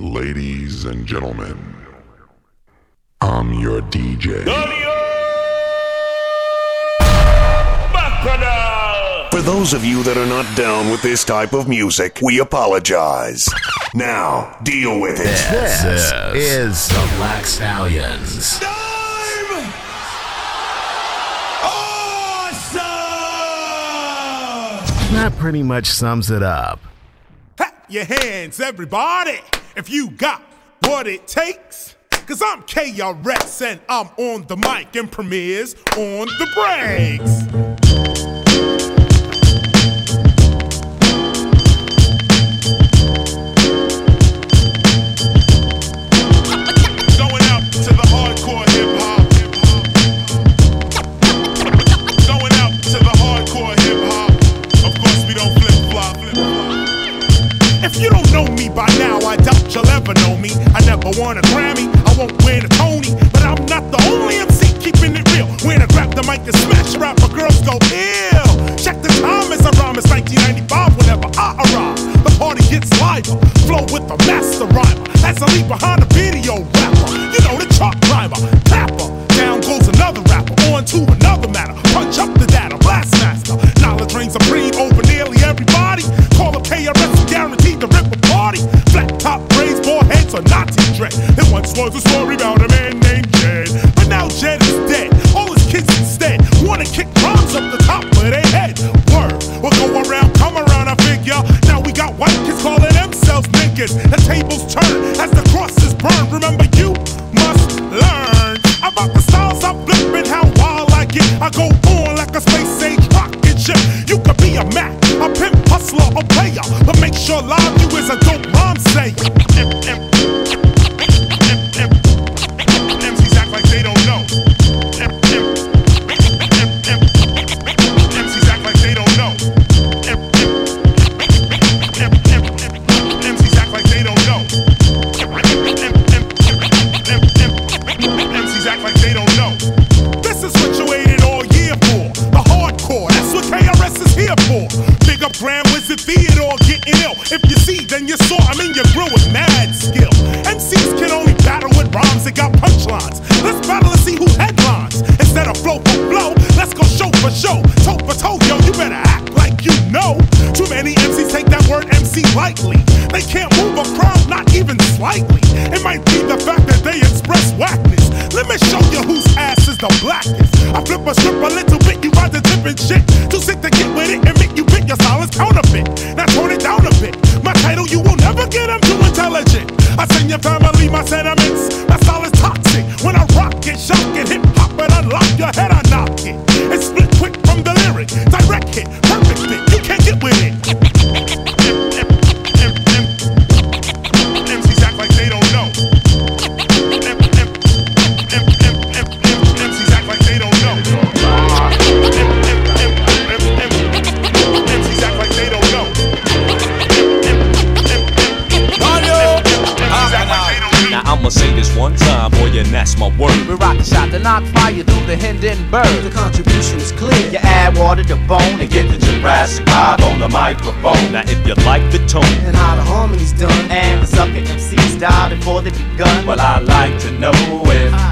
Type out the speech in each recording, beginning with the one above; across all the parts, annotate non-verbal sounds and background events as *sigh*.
Ladies and gentlemen, I'm your DJ. For those of you that are not down with this type of music, we apologize. Now, deal with it. This is the Black Stallions. That pretty much sums it up. Clap your hands, everybody, if you got what it takes. Cause I'm KRS and I'm on the mic and premieres on the breaks. White kids calling themselves niggas. The tables turn as the crosses burn. Remember, you must learn about the styles I flip and how wild I get. I go on like a space age rocket ship. You could be a Mac, a pimp, hustler, or player, but make sure live you is a dope rhyme sayer. Shot to knock fire through the Hindenburg. The contribution is clear. You add water to bone and get the Jurassic vibe on the microphone. Now if you like the tone, And how the harmony's done. And the sucker MCs died before they begun. well I like to know if you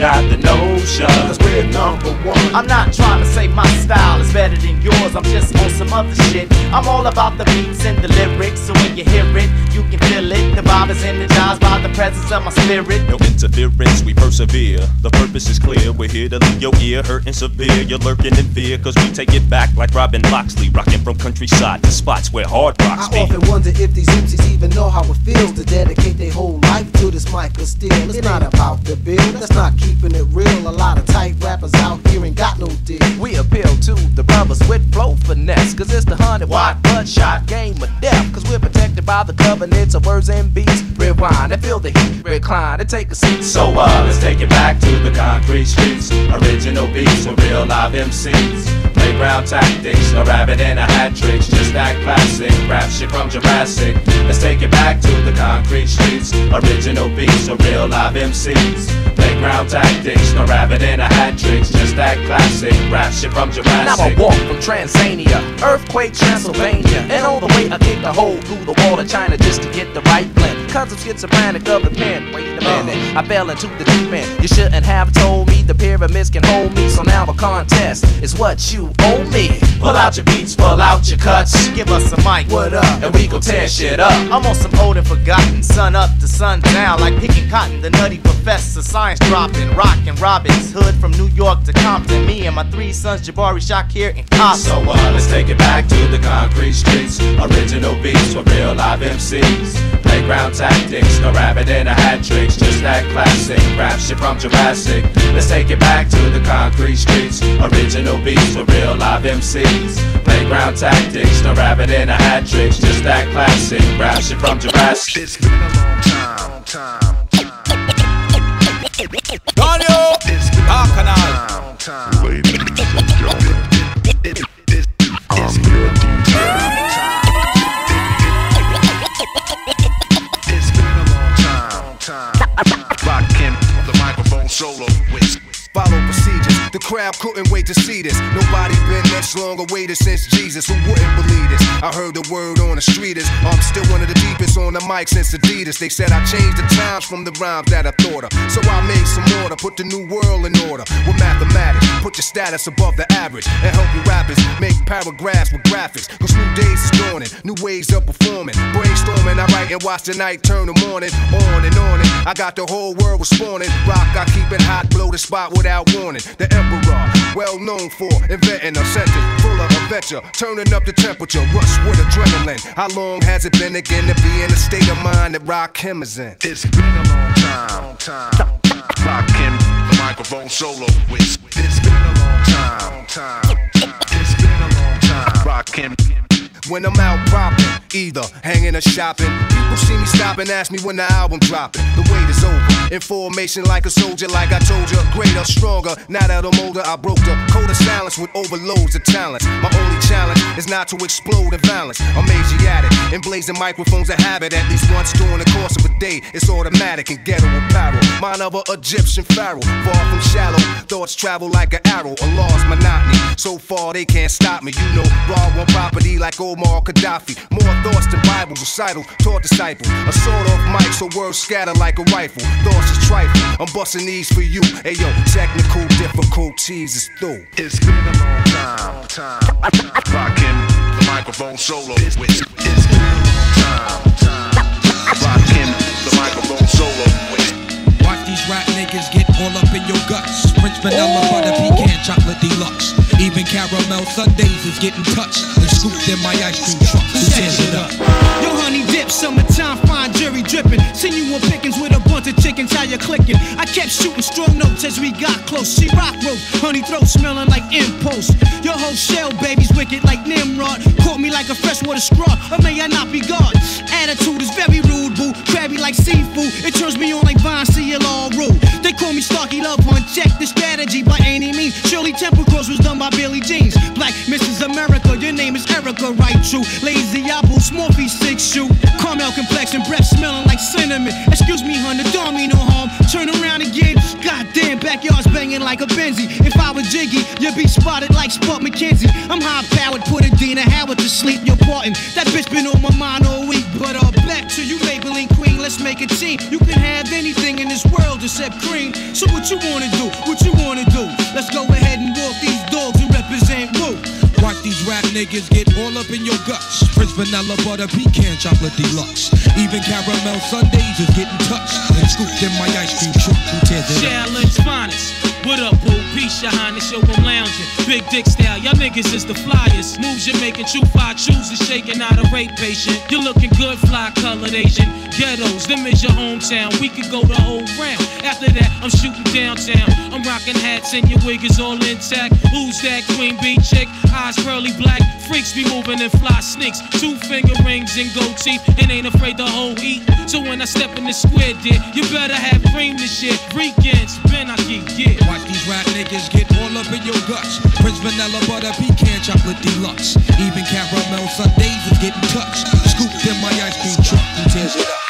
got the notion. Cause we're number one. I'm not trying to say my style is better than yours. I'm just on some other shit. I'm all about the beats and the lyrics. So when you hear it, you can feel it. The vibe is energized by the presence of my spirit. No interference, we persevere. The purpose is clear. We're here to leave your ear hurting severe. You're lurking in fear, cause we take it back like Robin Loxley, rocking from countryside to spots where hard rocks I be. often wonder if these MCs even know how it feels to dedicate their whole life to this mic of steel. It's not about the bill, that's not keeping it real. A lot of tight rappers out here ain't got no deal. We appeal to the brothers with flow finesse. Cause it's the hundred watt bloodshot game of death. Cause we're protected by the covenants of words and beats. Rewind and feel the heat, recline and take a seat. So uh, let's take it back to the concrete streets. Original beats with real live MCs. Playground tactics, a rabbit in a hat tricks. Just that classic rap shit from Jurassic. Let's take it back to the concrete streets. Original beats with real live MCs. Playground tactics, no rabbit in a hat tricks. Just that classic rap shit from Jurassic. Now I walk from Transania, earthquake Transylvania, and all the way I kick a hole through the wall of China just to get the right blend. Cause I'm schizophrenic of the pen. Wait a uh. minute, I fell into the deep end. You shouldn't have told me the pyramids can hold me, so now a contest is what you owe me. Pull out your beats, pull out your cuts. Give us a mic, what up? And we gon' tear shit up. I'm on some old and forgotten, sun up to sun down, like picking cotton. The nutty professor, science dropping, rockin' Robin's Hood from New York to Compton. Me and my three sons, Jabari, Shakir, and Cobb. So uh, let's take it back to the concrete streets. Original beats for real live MCs. Playground tactics, no rabbit in a hat tricks. Just that classic rap shit from Jurassic. Let's take it back to the concrete streets. Original beats for real live MCs. Playground tactics, no rabbit in a hat tricks. Just that classic rap shit from Jurassic. It's been a long time, time, Daniel! It's been a How can I? long time. Ladies crowd couldn't wait to see this. Nobody been this long awaited since Jesus. Who wouldn't believe this? I heard the word on the street is oh, I'm still one of the deepest on the mic since Adidas. They said I changed the times from the rhymes that I thought of. So I made some order, put the new world in order with mathematics. Put your status above the average and help you rappers make paragraphs with graphics. Cause new days is dawning, new ways of performing. Brainstorming, I write and watch the night turn the morning. On and on it. I got the whole world responding. Rock, I keep it hot, blow the spot without warning. The emperor, well known for inventing a sentence full of adventure, turning up the temperature, rush with adrenaline. How long has it been again to be in a state of mind that rock him is in? It's been a long time, time. The microphone solo. It's been a long time, time. It's been a long time. Rockin'. When I'm out popping, either hanging or shopping, people see me stop and ask me when the album dropping. The wait is over. In formation like a soldier, like I told you, greater, stronger. Now that I'm older, I broke the code of silence with overloads of talent. My only challenge is not to explode in violence. I'm Asiatic, and blazing microphones a habit at least once during the course of a day. It's automatic and ghetto apparel. Mine of a Egyptian pharaoh, far from shallow. Thoughts travel like an arrow, a lost monotony. So far they can't stop me. You know, raw one property like Omar Gaddafi. More thoughts than Bible recital, taught disciple. A sword off mic, so words scatter like a rifle. Thoughts is trifle. I'm busting these for you. Hey yo, technical difficulties is through. It's been a long time, time. Rockin' the microphone solo with. It's been a long time, time. Rockin' the microphone solo. Watch these rap niggas get all up in your guts. French vanilla butter pecan chocolate deluxe. Even caramel sundaes is getting touched and scooped in my ice cream truck. Who it up? Yo, honey dip, summertime, fine jury dripping. Seen you on pickings with a bunch of chickens, how you clicking? I kept shooting strong notes as we got close. She rock rope, honey throat smelling like impulse. Your whole shell, baby's wicked like Nimrod. Caught me like a freshwater straw, or may I not be God? Attitude is very rude, boo. Crabby like seafood, it turns me on like Vine CLR rule. They call me Starkey Love Hunt, check the strategy by any means. Shirley Temple Cross was done by Billy Jeans. Black Mrs. America, your name is Erica, right? True. Lazy apple, small feet, six shoe. Caramel complexion, breath smelling like cinnamon. Excuse me, the dog me no harm. Turn around again. Goddamn, backyard's banging like a Benzie. If I was Jiggy, you'd be spotted like Spot McKenzie. I'm high powered, put a Dina Howard to sleep. You're parting. That bitch been on my mind all week. But uh, back to you, labeling queen. Let's make a team. You can have anything in this world except cream. So what you wanna do? What you wanna do? Let's go ahead and walk these rap niggas get all up in your guts. French vanilla butter pecan chocolate deluxe. Even caramel sundaes is getting touched and scooped in my ice cream truck. Who tears it? Challenge finest. What up, boo? Peace, your highness, yo, I'm lounging. Big dick style, y'all niggas is the flyers. Moves you're making, true fly chooses, shaking out a rape patient. You're looking good, fly colored Asian. Ghettos, them is your hometown. We could go the whole round. After that, I'm shooting downtown. I'm rocking hats and your wig is all intact. Who's that queen bee chick? Eyes pearly black. Freaks be moving in fly sneaks. Two finger rings and gold teeth and ain't afraid to whole eat. So when I step in the square, dear, you better have cream this shit. Weekends, I Aki, yeah. Watch these rap niggas get all up in your guts. Prince vanilla butter pecan chocolate deluxe. Even caramel sundaes is getting touched. Scooped in my ice cream truck. Who tears it up?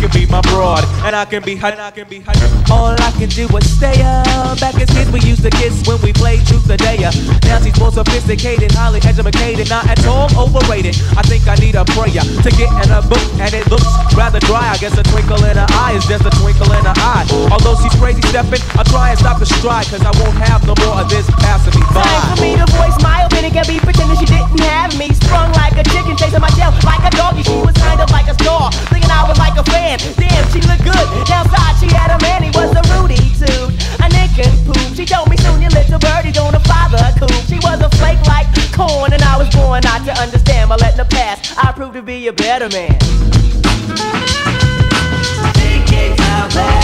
can be my broad, and I can be hot, and I can be hot. All I can do is stay up. Back as kids, we used to kiss when we played truth or dare. Now she's more sophisticated, highly educated, not at all overrated. I think I need a prayer to get in a book, and it looks rather dry. I guess a twinkle in her eye is just a twinkle in her eye. Although she's crazy stepping, I'll try and stop the stride, cause I won't have no more of this passing me by. Time for me to voice my opinion, can be pretending she didn't have me. Sprung like a chicken, chasing my tail like a doggy. She was kind of like a star, thinking I was like a fan. Damn, she looked good. Downside, she had a man, he was a Rudy too. A and poop. She told me soon your little birdie gonna father coop. She was a flake like corn, and I was born not to understand my letting her pass. I proved to be a better man. Thinking how bad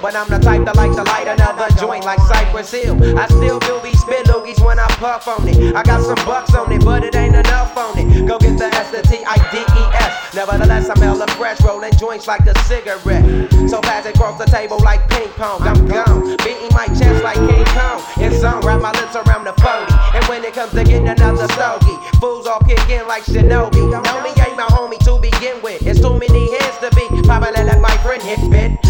But I'm the type that like to light another joint like Cypress Hill. I still do be spit loogies when I puff on it. I got some bucks on it, but it ain't enough on it. Go get the S, the T, I, D, E, S. Nevertheless, I'm hella fresh, rolling joints like a cigarette. So fast it cross the table like ping pong. I'm gone, beating my chest like King Kong. It's on, wrap my lips around the 40. And when it comes to getting another stogie, fools all kick in like Shinobi. Homie ain't my homie to begin with. It's too many hands to be. Probably let my friend hit bit.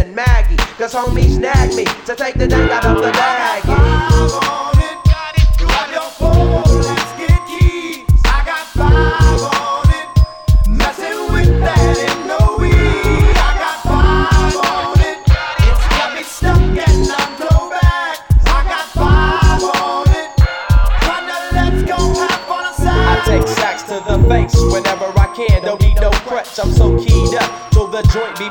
Maggie. Cause homies snag me to take the dank out of the bag. I take sacks to the face whenever I can. Don't need no crutch, I'm so keyed up. So the joint be burning my hand.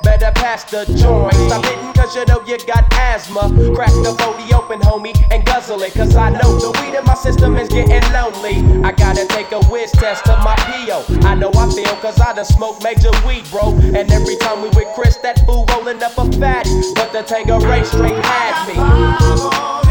Better pass the joint. Stop hitting cause you know you got asthma. Crack the 40 open, homie, and guzzle it. Cause I know the weed in my system is getting lonely. I gotta take a whiz test to my PO. I know I feel cause I done smoked major weed, bro. And every time we with Chris, that fool rolling up a fatty. But the Tango Ray straight had me.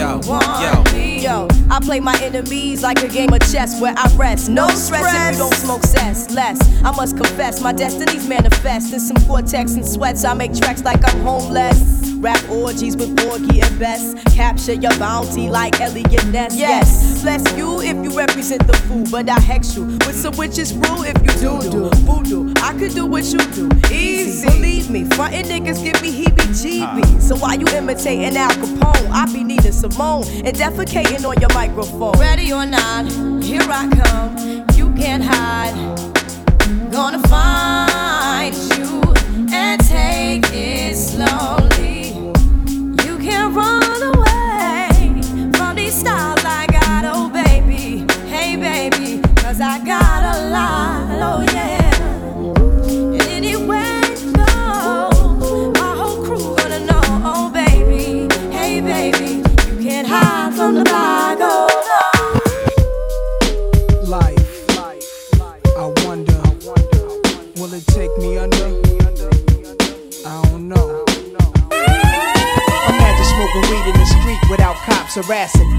Yo, yo, yo. I play my enemies like a game of chess where I rest. No stress if you don't smoke cess. Less, I must confess, my destinies manifest. In some cortex and sweats, I make tracks like I'm homeless. Rap orgies with Borgie and Best. Capture your bounty like Elliot Ness. Yes, bless you if you represent the fool, but I hex you with some witches brew if you do do voodoo. I could do what you do, easy. Me, frontin' niggas give me heebie-jeebies. So why you imitating Al Capone? I be needing Simone and defecating on your microphone. Ready or not, here I come. You can't hide. Gonna find you and take it slowly. You can't run away from these styles I got, oh baby. Hey baby, cause I got a lot, harassing.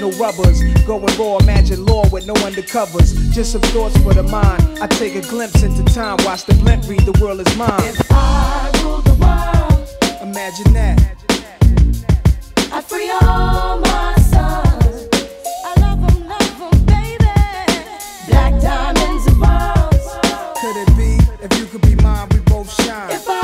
no rubbers. Going raw, imagine law with no undercovers. Just some thoughts for the mind. I take a glimpse into time, watch the blimp read, the world is mine. If I rule the world, imagine that. I free all my sons. I love 'em, love 'em, baby. Black diamonds and pearls. Could it be if you could be mine, we both shine?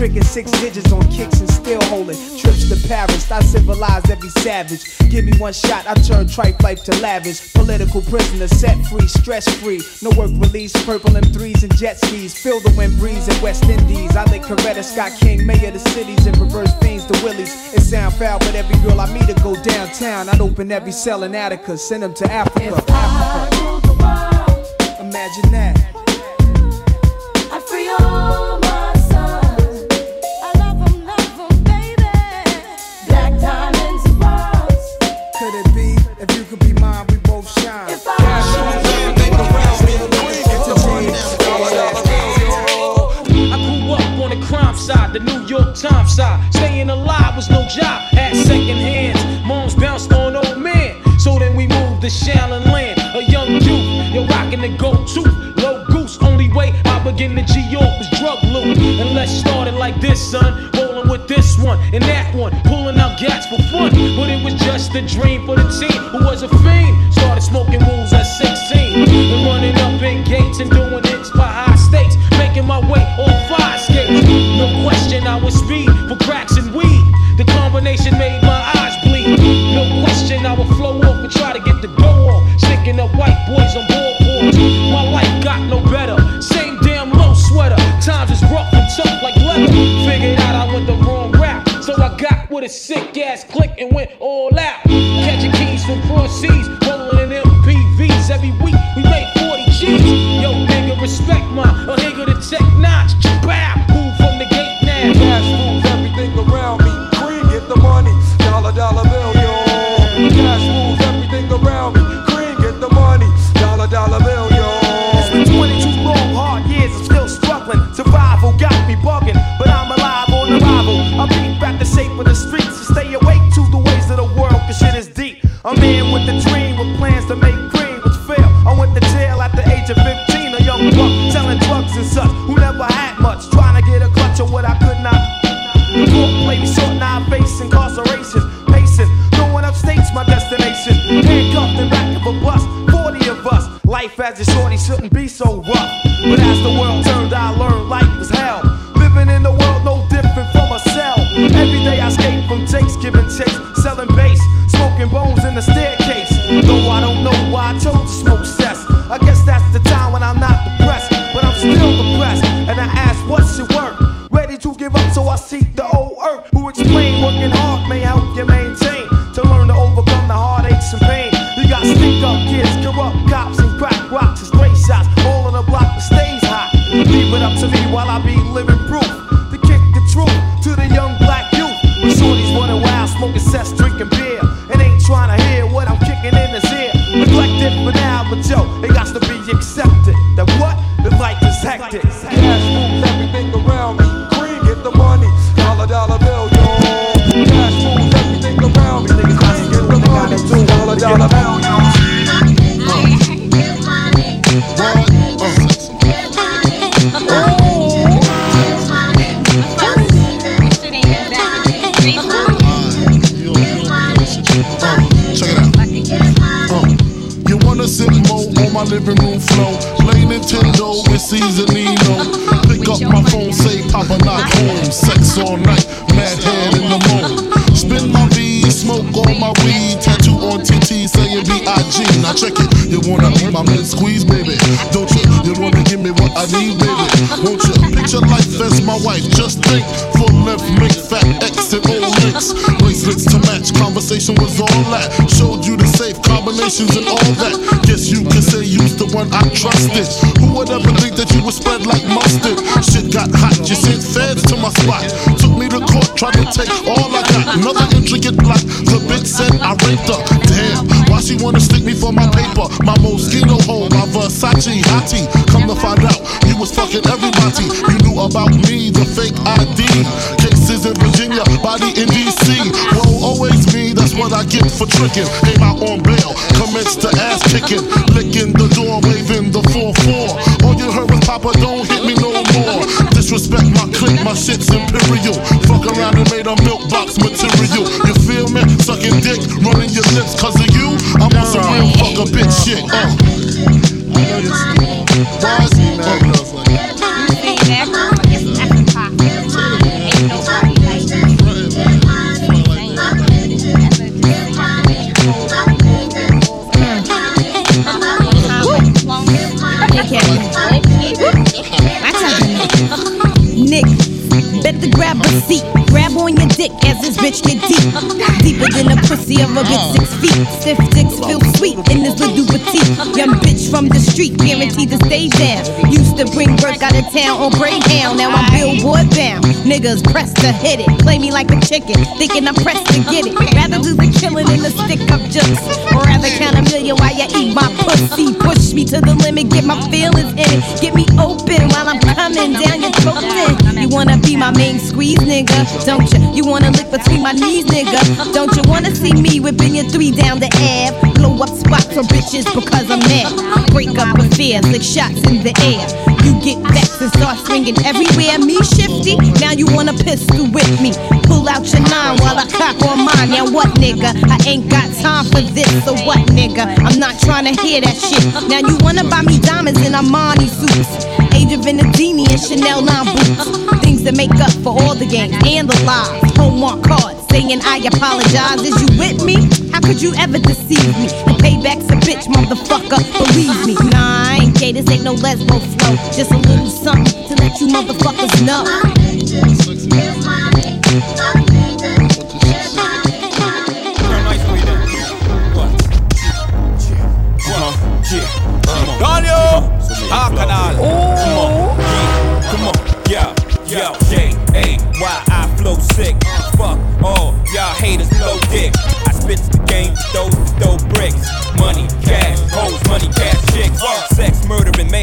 Tricking six digits on kicks and still holding. Trips to Paris, I civilized every savage. Give me one shot, I turn tripe life to lavish. Political prisoner, set free, stress free. No work release, purple M3s and jet skis. Feel the wind breeze in West Indies. I think Coretta Scott King, mayor of the cities, and reverse fiends to Willies. It sound foul, but every girl I meet to go downtown. I'd open every cell in Attica, send them to Africa. Africa. Imagine that. I free all Times side. Staying alive was no job, had second hands. Moms bounced on old men. So then we moved to Shallon Land, a young youth. You're rocking the go to low goose. Only way I begin to G York was drug loot. And let's start it like this, son. Rolling with this one and that one, pulling out gats for fun. But it was just a dream for the team who was a fiend. Stick up kids, corrupt cops, and crack rocks and straight shots. All on the block that stays hot. Leave it up to me while I be living proof. To kick the truth to the young black youth. Shorties running wild, smoking cess, drinking beer. And ain't trying to give me what I need, baby? Won't you? Picture life as my wife. Just think. Full left, make fat X and all links. Bracelets to match. Conversation was all that. Showed you the safe combinations and all that. Guess you can say you's the one I trusted. In DC. Whoa, always me, that's what I get for tricking. Came out on bail, commenced to ass kicking. Licking the door, waving the 4-4. All you heard was Papa, don't hit me no more. Disrespect my clique, my shit's imperial. Stiff dicks feel sweet in this little petite. Young bitch from the street, guaranteed to stay down. Used to bring work out of town on Greyhound. Now I'm billboard bound. Niggas pressed to hit it. Play me like a chicken, thinking I'm pressed to get it. Rather do the killing than the stick up jokes. Or rather count a million while you eat my pussy. Push me to the limit, get my feelings in it. Get me open while I'm coming down your throat. Wanna be my main squeeze, nigga? Don't you? You wanna lick between my knees, nigga? Don't you wanna see me whipping your three down the Ave? Blow up spots for bitches because I'm mad. Break up affairs like shots in the air. You get vexed and start swinging everywhere. Me shifty, now you wanna pistol with me. Pull out your nine while I cock on mine. Now what, nigga? I ain't got time for this. So what, nigga? I'm not trying to hear that shit. Now you wanna buy me diamonds in Armani suits. Age of Venedini and Chanel 9 boots. Things that make up for all the games and the lies. Hallmark cards saying I apologize. Is you with me? How could you ever deceive me? The payback's a bitch, motherfucker. Believe me, nah, I ain't gay. This ain't no lesbo flow. Just a little something to let you motherfuckers know. Daniel! Arcanal! Come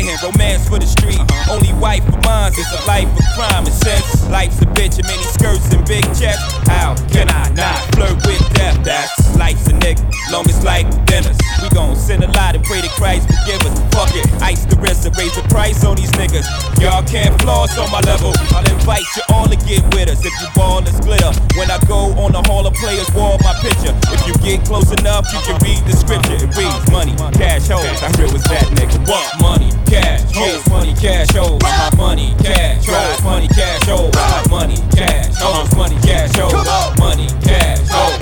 romance for the street. Only wife of mine is a life of crime and sense. Life's a bitch and many skirts and big checks. How can I not flirt with death? That's life's a nigga, long as life dinners. We gon' send a lot and pray to Christ forgive us. Fuck it, ice the wrist and raise the price on these niggas. Y'all can't floss on my level. I'll invite you all to get with us if you ball is glitter. When I go on the Hall of Players wall, my picture. If you get close enough, you can read the scripture. It reads money, cash, hoes. How real was that nigga? What? Money, cash, hoes, money, cash, hoes. Money, cash, hoes, money, cash, hoes. Money, cash, hoes, money, cash, hoes. Money, cash, hoes,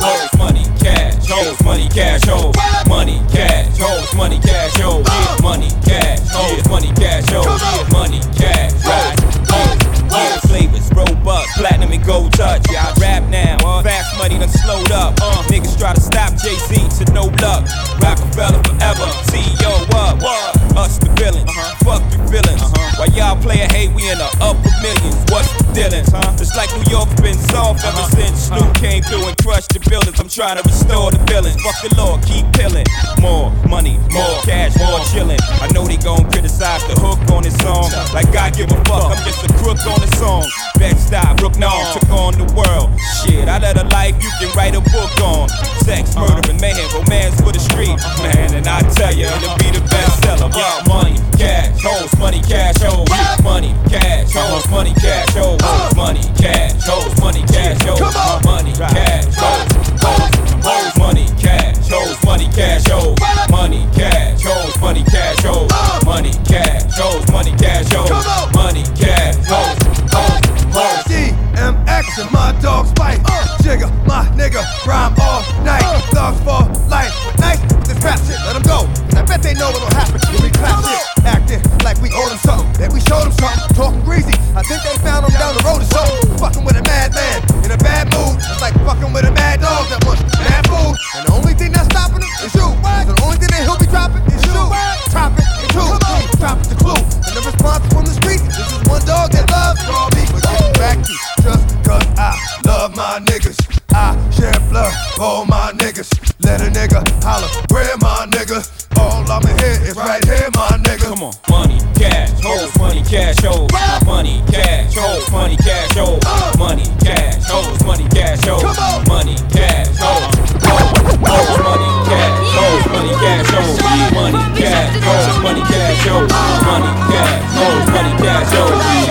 hoes, money, cash, hoes, money, cash, hoes. Money, cash, hoes, money, cash, hoes. Money, cash, hoes, money, cash, hoes. Money, cash, hoes, hoes. Flavors, robust, platinum and gold touch. Yeah, I rap now. Fast money done slowed up. Uh, niggas try to stop Jay Z to no luck. Rockefeller forever. CEO up. Us the villains. Uh-huh. Fuck the villains. Uh-huh. While y'all play a hate, we in the upper millions. What's the dealings? It's like New York's been soft ever uh-huh. since uh-huh. Snoop came through and crushed the buildings. I'm trying to restore the feelings. Fuck the law, keep killing. More money, more cash, more chillin'. I know they gon' criticize the hook on this song. Like I give a fuck, I'm just a crook on the song. Bed-Stuy, Brook Norm, took on the world. Shit, I led a life you can write a book on. Sex, uh-huh. murder, and mayhem, romance for the street. Man, and I tell you, it'll be the bestseller. Yeah, money, cash, hoes, money, cash, hoes. Money, cash, hoes, money, cash, hoes. Money, cash, hoes, money, cash, hoes. Money, cash, hoes, hoes, hoes. Money, cash, hoes, money, cash, hoes. Money, cash, hoes, money, cash, hoes. Money, cash, hoes, money, cash, hoes. Money, cash, hoes, hoes, hoes action, my dogs bite. Uh, jigger, my nigga, rhyme all night. Dogs for life, nice this rap shit, let them go. Cause I bet they know what'll happen when we clap shit. Acting like we owe them something, that we showed them something. Talking greasy, I think they found them down the road or something. Fucking with a madman in a bad mood. It's like fucking with a mad dog that wants Bad food. And the only thing that's stopping them is you. What? The only thing that he'll be dropping is you. Dropping Drop it, it's you. The clue. And the response from the street, is just one dog that loves raw beef. But get back to just cause I love my niggas. I share blood for my niggas. Let a nigga holler, where my nigga? All I'm in here is right here, my nigga. Come on, money, cash, hoes, money, cash, hoes. Money, cash, hoes, money, cash, hoes. Money, cash, hoes, money, cash, hoes. Money, cash, hoes. Hoes, money, cash, hoes, money, cash, hoes. Money, cash, hoes, money, cash, hoes. Money, cash, hoes, money, cash, hoes.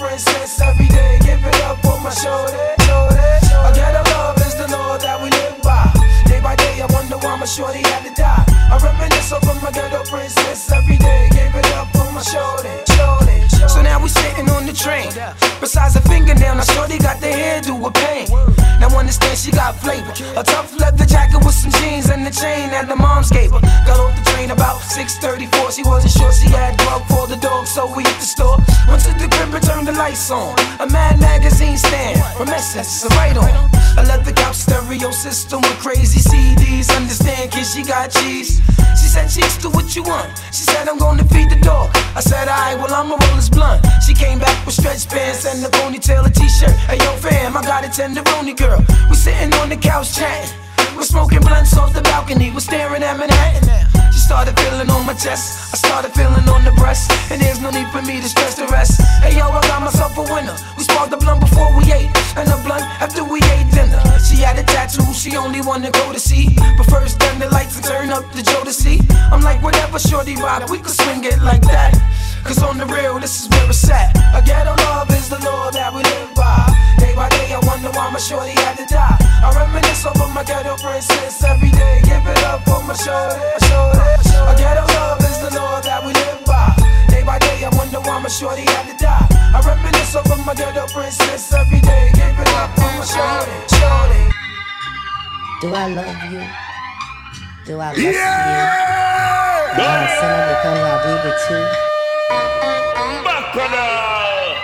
princess every She said, I'm gonna feed the dog. I said, alright, well, I'ma roll this blunt. She came back with stretch pants and a ponytail, a t shirt. Hey, yo, fam, I got a tenderoni girl. We sitting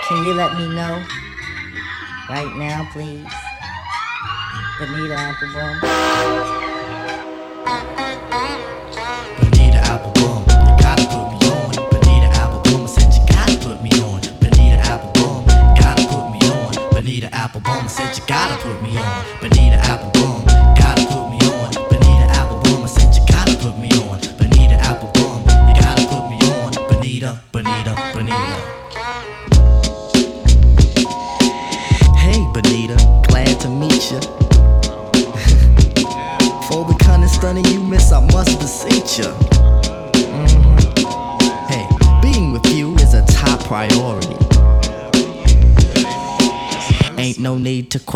Can you let me know right now, please? Bonita Applebum.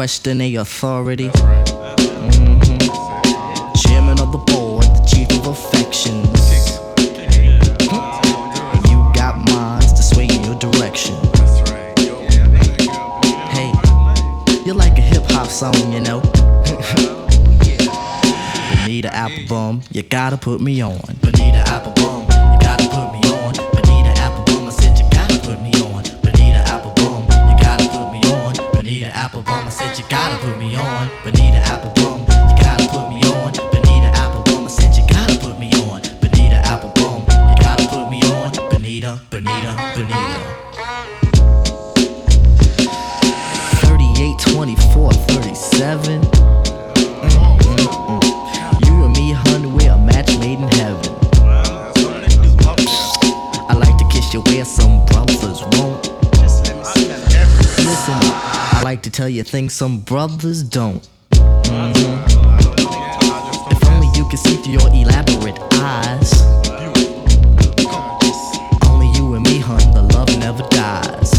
question the authority. Mm-hmm. Chairman of the board, the chief of affections. You got minds to sway in your direction. Hey, you're like a hip hop song, you know. *laughs* Oh, you need an album, you gotta put me on. like to tell you things some brothers don't. Mm-hmm. If only you could see through your elaborate eyes. Only you and me, hun, the love never dies.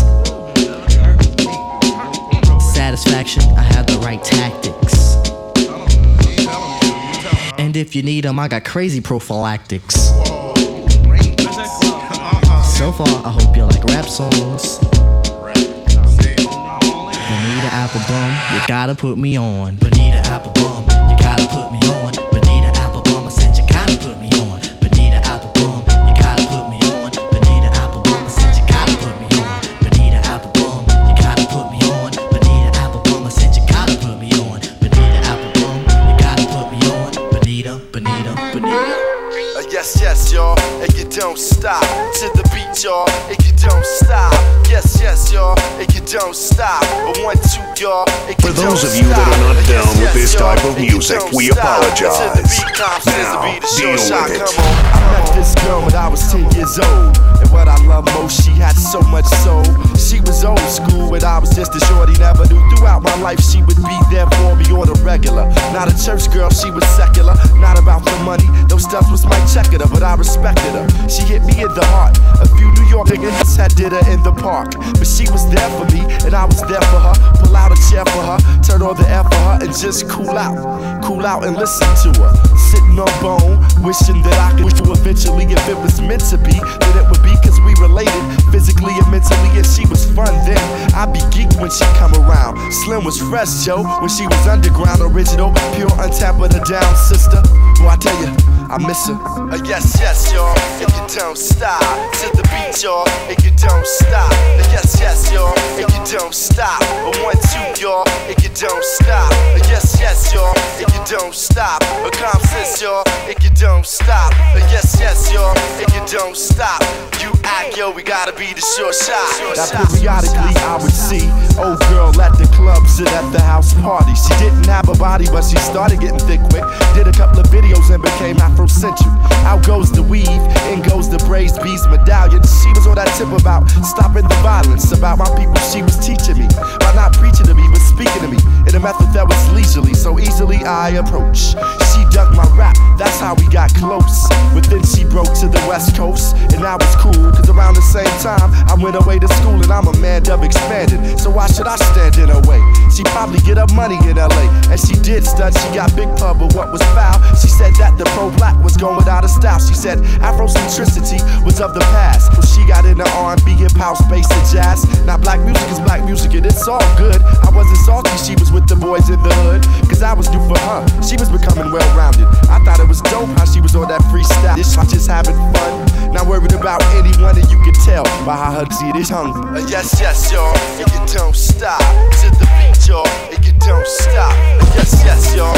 Satisfaction, I have the right tactics. And if you need them, I got crazy prophylactics. So far, I hope you like rap songs. Applebum, you gotta put me on. Bonita Applebum, you gotta put me on. Bonita Applebum, I said you gotta put me on. Bonita Applebum, you gotta put me on. Bonita Applebum, I said you gotta put me on. Bonita Applebum, you gotta put me on. Bonita Applebum, I said you gotta put me on. Bonita Applebum, you gotta put me on. Bonita, Bonita, Bonita. Uh, yes, yes, y'all, and you don't stop to the beat, y'all, it you don't stop. Yes, yes, y'all, it you don't stop. A one, two, y'all, it For those of you that are not down with this type of music, we apologize. Now, deal with it. I met this girl when I was 10 years old. And what I love most, she had so much soul. She was old school when I was just a shorty, never knew. Throughout my life, she would be there for me on the regular. Not a church girl, she was secular. Not about the money, those stuff was my checker, but I respected her. She hit me in the heart. A few New York niggas had did her in the park. But she was there for me, and I was there for her. Pull out a chair for her, turn on the air for her, and just cool out. Cool out and listen to her. Sitting on bone, wishing that I could do eventually. If it was meant to be, then it would be cause we related physically and mentally. And she was fun then. I'd be geeked when she come around. Slim was fresh, Joe, when she was underground, original, pure untapped of the down sister. Boy, I tell you, I miss her. Uh, yes, yes, y'all, if you don't stop. To the beat, y'all, if you don't stop. Uh, yes, yes, y'all, if you don't stop. A one, two, y'all, if you don't stop. Uh, yes, yes, y'all, if you don't stop. A calm sense, y'all, if you don't stop. Uh, yes, yes, y'all, if you don't stop. You act, yo, we gotta be the sure shot. That periodically, I would see old girl at the club, sit at the house party. She didn't have a body, but she started getting thick quick. Did a couple of videos and became Afrocentric. Out goes the weave, in goes the braids, beads, medallion. She was on that tip about stopping the violence, about my people. She was teaching me by not preaching to me, but speaking to me in a method that was leisurely, so easily I approach. She dug my rap, that's how we got close. But then she broke to the west coast, and I was cool, cause around the same time I went away to school, and I'm a man dub expanded. So why should I stand in her way? She probably get her money in LA, and she did stud. She got big pub, but what was foul? She said that the pro black was going out of style. She said Afrocentricity was of the past. She got into R&B, hip hop, space, and jazz. Now black music is black music, and it's all good. I wasn't salty, she was with the boys in the hood, cause I was new for her. She was becoming well rounded. I thought it was dope how she was on that freestyle. This I'm just having fun, not worried about anyone, and you can tell by how her teeth is hung. Uh, yes, yes, y'all, if you don't stop to the beat, y'all, if you don't stop. Uh, yes, yes, y'all,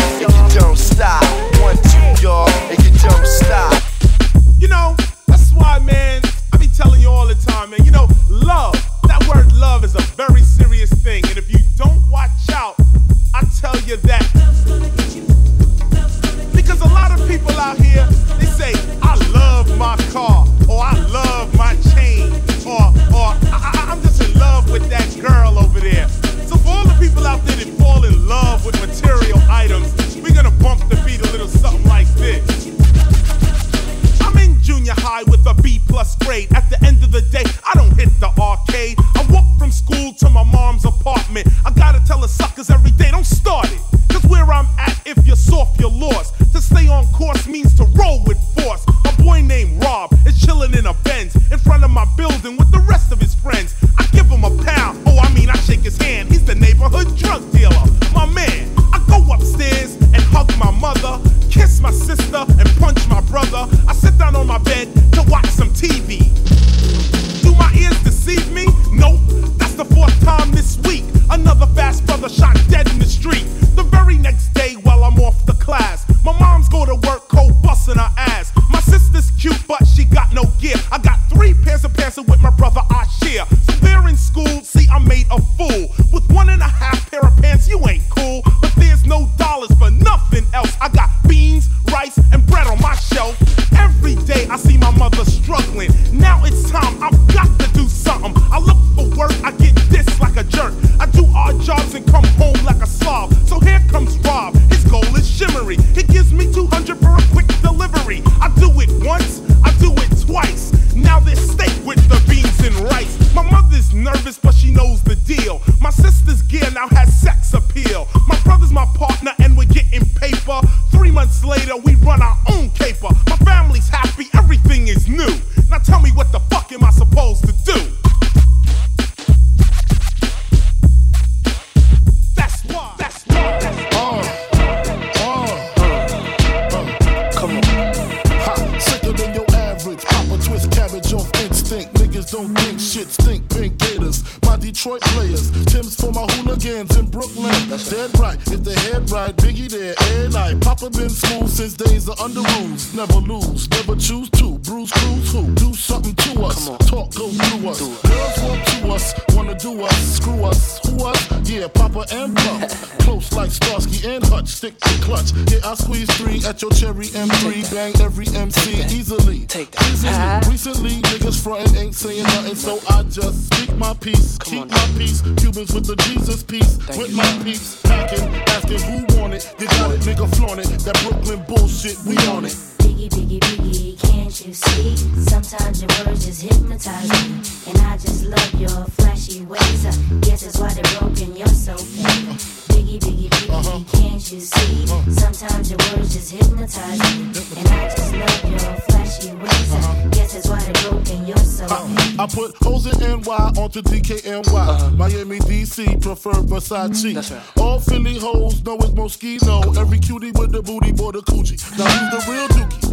DC, prefer Versace. All Philly hoes know it's Moschino. Every cutie with the booty, boy, the coochie. Now he's the real dookie?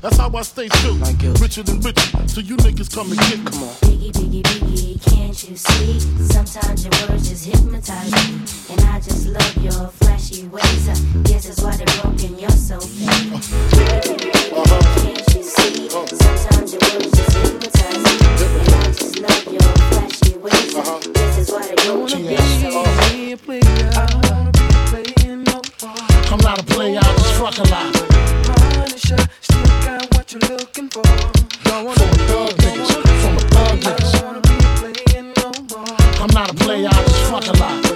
That's how I stay still. Richer than richer, so you niggas come and get me. Come on. Biggie, biggie, biggie, can't you see? Sometimes your words just hypnotize me. And I just love your flashy ways. I guess that's why they're broken, you're so fake. Biggie, uh-huh. biggie, biggie, can't you see? Sometimes your words just hypnotize me. And I just love your flashy ways. I uh-huh. guess that's why they're broken, you're so fake. Uh-huh. I'm not a player, I just fuck a lot. Still got what you're looking for. Don't wanna be thug niggas, from a thug niggas. I'm not a player, I just fuck a lot.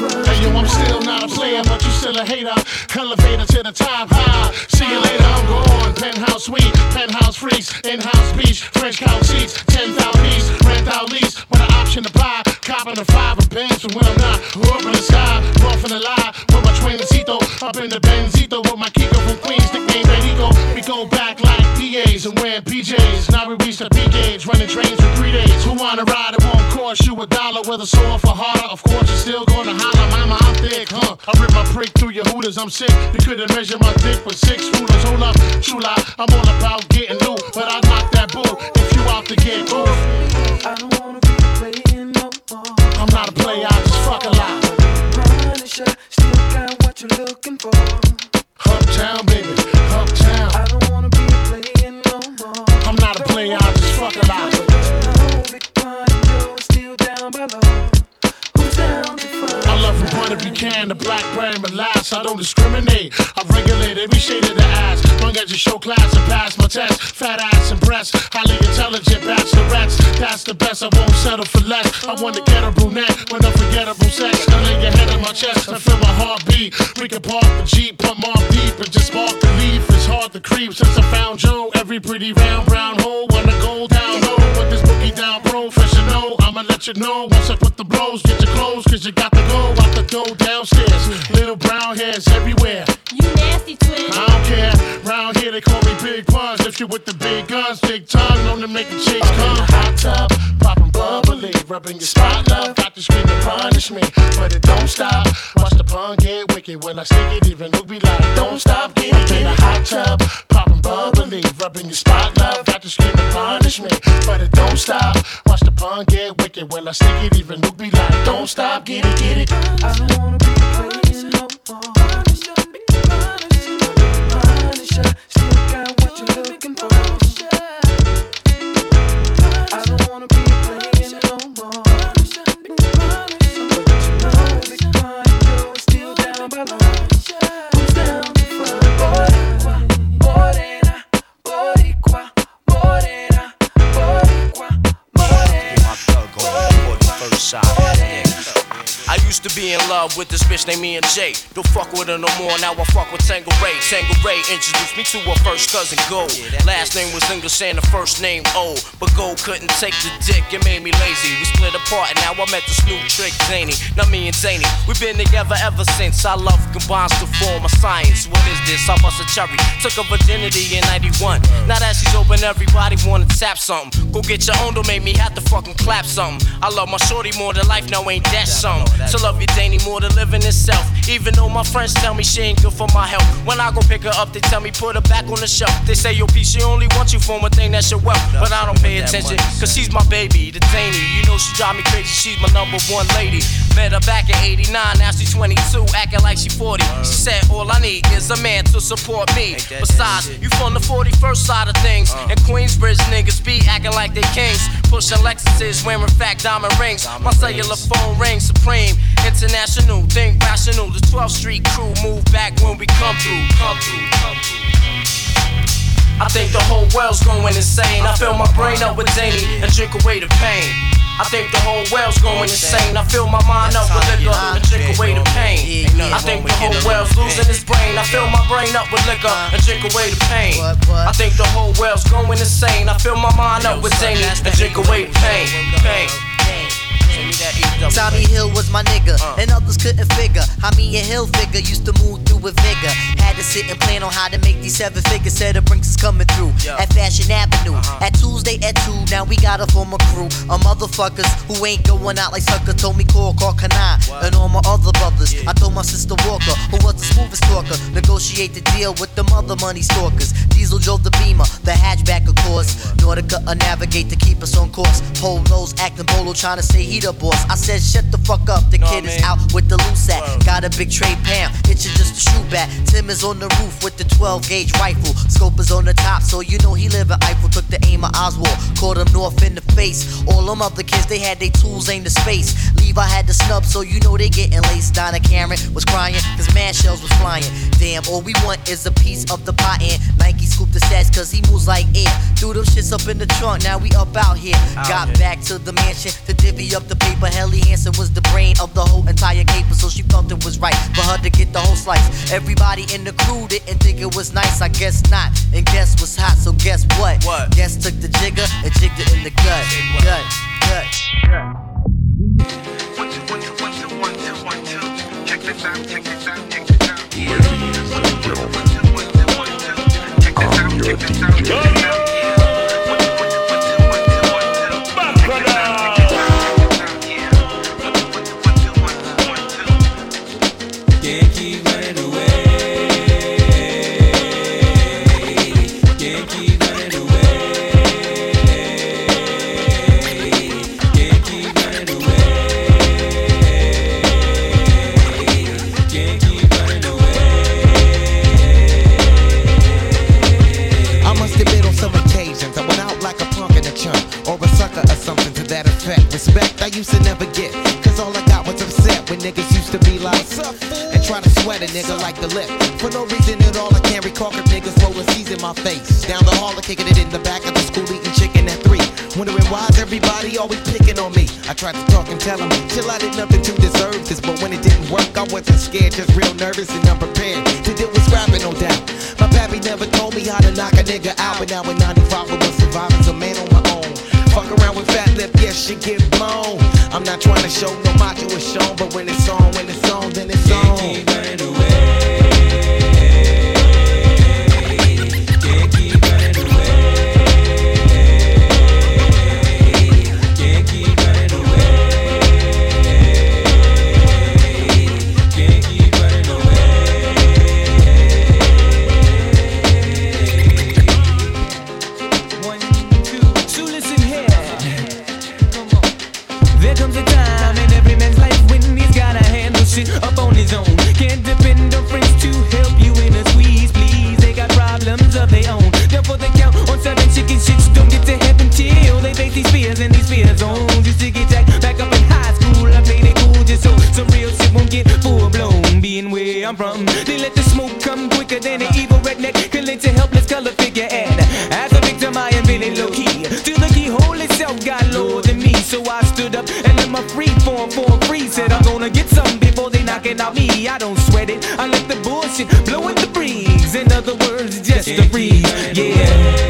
Hey yo, I'm still not a player, but you still a hater. Elevator to the top high. See you later, I'm gone. Penthouse suite, penthouse freaks, in-house beach, French couch seats, 10,000 piece, rent out lease with an option to buy. Copping a five of from when I'm not. Up in the sky, rough in the lie. With my twin trainercito, up in the Benzito with my Kiko from Queens, nickname Benito. We go back like PAs and wearing PJs. Now we reach the P gauge, running trains for three days. Who wanna ride? It won't cost you a dollar a sore for harder. Of course, you're still gonna holler, mama, I'm thick, huh? I rip my prick through your hooters, I'm sick. You couldn't measure my dick with six rulers. Hold up, true lie, I'm all about getting loot, but I knock that bull if you out to get boo. I don't wanna be playing no more. I'm not a player, I just fuck a lot. Punisher, still got what you're looking for. Uptown, baby, uptown. I don't wanna be playing no more. I'm not a player, I just fuck a lot. Front? I love from point if you can, the black brand, but last, I don't discriminate. I regulate every shade of the ass. Long as you show class and pass my test. Fat ass and breasts, highly intelligent bachelorettes. That's the best, I won't settle for less. I want to get a brunette with unforgettable sex. I lay your head on my chest and feel my heartbeat. We can park the Jeep, pump more deep, and just spark the leaf. It's hard to creep since I found Joe. Every pretty round brown hole wanna go down low. With this boogie down professional, I'ma let you know once I put the blows. Get your clothes, cause you got to go out the door downstairs. Little brown hairs everywhere. You nasty twin. I don't care. Round here they call me Big Puns. If you with the big guns, big tongue, known to make the chicks come. Hot tub, popping bubbly, rubbing your spot, love. Got to scream and punish me, but it don't stop. Watch the pun get wicked when I stick it. Even Luke be like, don't stop, get it. In a hot tub, popping bubbly, rubbing your spot, love. Got to scream and punish me, but it don't stop. Watch the pun get wicked when I stick it. Even Luke be like, don't stop, get it, get it. I don't wanna be playing no more. With this bitch named me and Jay. Don't fuck with her no more, now I fuck with Tango Ray. Tango Ray introduced me to her first cousin Gold. Last name was English and the first name O. But Gold couldn't take the dick, it made me lazy. We split apart and now I met this new trick, Zany. Now me and Zany, we've been together ever since. I love combines to form a science. What is this? I bust a cherry. Took her virginity in 91. Now that she's open, everybody wanna tap something. Go get your own, don't make me have to fucking clap something. I love my shorty more than life, now ain't that something? To love you, Danny, more than living itself. Even though my friends tell me she ain't good for my health. When I go pick her up, they tell me put her back on the shelf. They say, yo, P, she only wants you for one thing, that's your wealth. But I don't pay attention, cause she's my baby, the Danny. You know she drive me crazy, she's my number one lady. Met her back in 89, now she's 22, acting like she 40. She said, all I need is a man to support me. Besides, you from the 41st side of things. And Queensbridge niggas be acting like they kings. Pushing Lexuses, wearing fat diamond rings. My cellular phone rings supreme. International, think The 12th Street crew move back when we come through. Come through, come through. I think the whole world's going insane. I fill my brain up with Zany and drink away the pain. I think the whole world's going insane. I fill my mind up with liquor and drink away the pain. I think the whole world's losing its brain. I fill my brain up with liquor and drink away the pain. I think the whole world's going insane. I fill my mind up with Zany and drink away the pain. Pain. Tommy Hill was my nigga, uh. and others couldn't figure how me and Hill figure used to move through with vigor. Had to sit and plan on how to make these seven figures. Said the Brinks is coming through at Fashion Avenue. Uh-huh. At Tuesday at 2, now we got a former crew of motherfuckers who ain't going out like sucker. Told me call, call Kanai, and all my other brothers. I told my sister Walker, who was the smoothest talker, negotiate the deal with the mother money stalkers. Diesel drove the Beamer, the hatchback of course. Nautica a navigate to keep us on course. Polos acting bolo, trying to say he the boss. I said, shut the fuck up, the kid is out with the loose at. Got a big tray Pam, it's just a shoe bat. Tim is on the roof with the 12 gauge rifle. Scope is on the top, so you know he live at Eiffel. Took the aim of Oswald, caught him north in the face. All them other kids, they had their tools aimed to space. Levi had the snub, so you know they getting laced. Donna Karan was crying, cause man shells was flying. Damn, all we want is a piece of the pie and Nike scooped the sets, cause he moves like air. Threw them shits up in the trunk, now we up out here. Got back to the mansion to divvy up the paper. Helly Hansen was the brain of the whole entire caper, so she felt it was right for her to get the whole slice. Everybody in the crew didn't think it was nice, I guess not. And guess what's hot, so guess what? What? Guess took the jigger and jigged it in the gut. Gut, gut, gut. Can't I'm from, they let the smoke come quicker than an evil redneck can let a helpless color figure. And as a victim, I am feeling low key. Till the keyhole itself got lower than me, so I stood up and let my free form form free. Said I'm gonna get something before they knocking out me. I don't sweat it. I let the bullshit blow in the breeze. In other words, just a breeze. Yeah.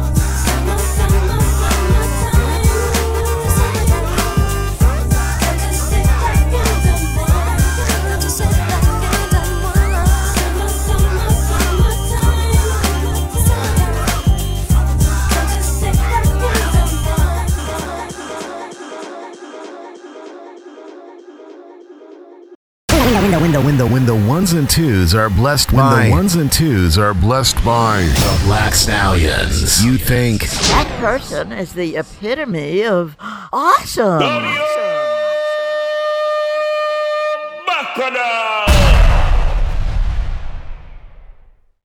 When the, when the, when the, ones and twos are blessed when by- the ones and twos are blessed by the Black Stallions. You think That person is the epitome of awesome. Bacchanal.